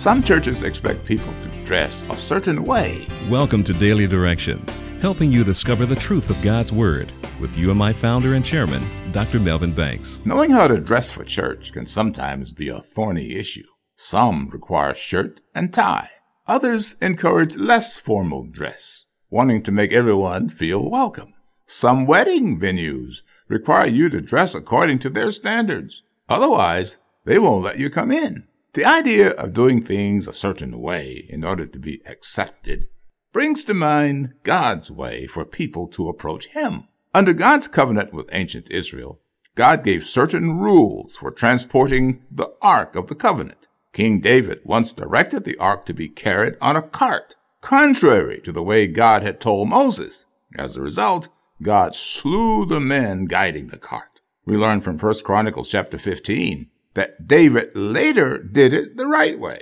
Some churches expect people to dress a certain way. Welcome to Daily Direction, helping you discover the truth of God's Word with you and my founder and chairman, Dr. Melvin Banks. Knowing how to dress for church can sometimes be a thorny issue. Some require shirt and tie. Others encourage less formal dress, wanting to make everyone feel welcome. Some wedding venues require you to dress according to their standards. Otherwise, they won't let you come in. The idea of doing things a certain way in order to be accepted brings to mind God's way for people to approach Him. Under God's covenant with ancient Israel, God gave certain rules for transporting the Ark of the Covenant. King David once directed the Ark to be carried on a cart, contrary to the way God had told Moses. As a result, God slew the men guiding the cart. We learn from 1 Chronicles chapter 15 that David later did it the right way.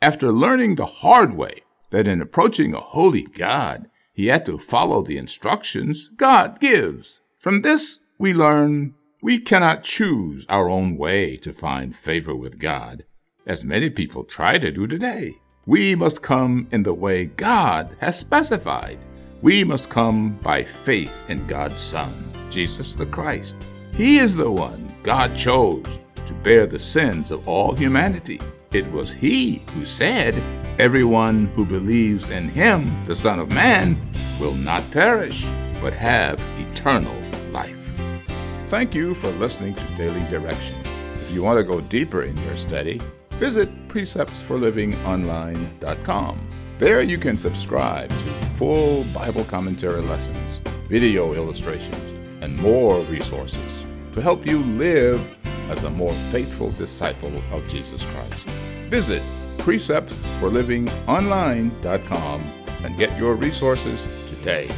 After learning the hard way that in approaching a holy God, he had to follow the instructions God gives. From this, we learn we cannot choose our own way to find favor with God, as many people try to do today. We must come in the way God has specified. We must come by faith in God's Son, Jesus the Christ. He is the one God chose to bear the sins of all humanity. It was he who said, Everyone who believes in him, the Son of Man, will not perish, but have eternal life. Thank you for listening to Daily Direction. If you want to go deeper in your study, visit preceptsforlivingonline.com. There you can subscribe to full Bible commentary lessons, video illustrations, and more resources to help you live as a more faithful disciple of Jesus Christ. Visit preceptsforlivingonline.com and get your resources today.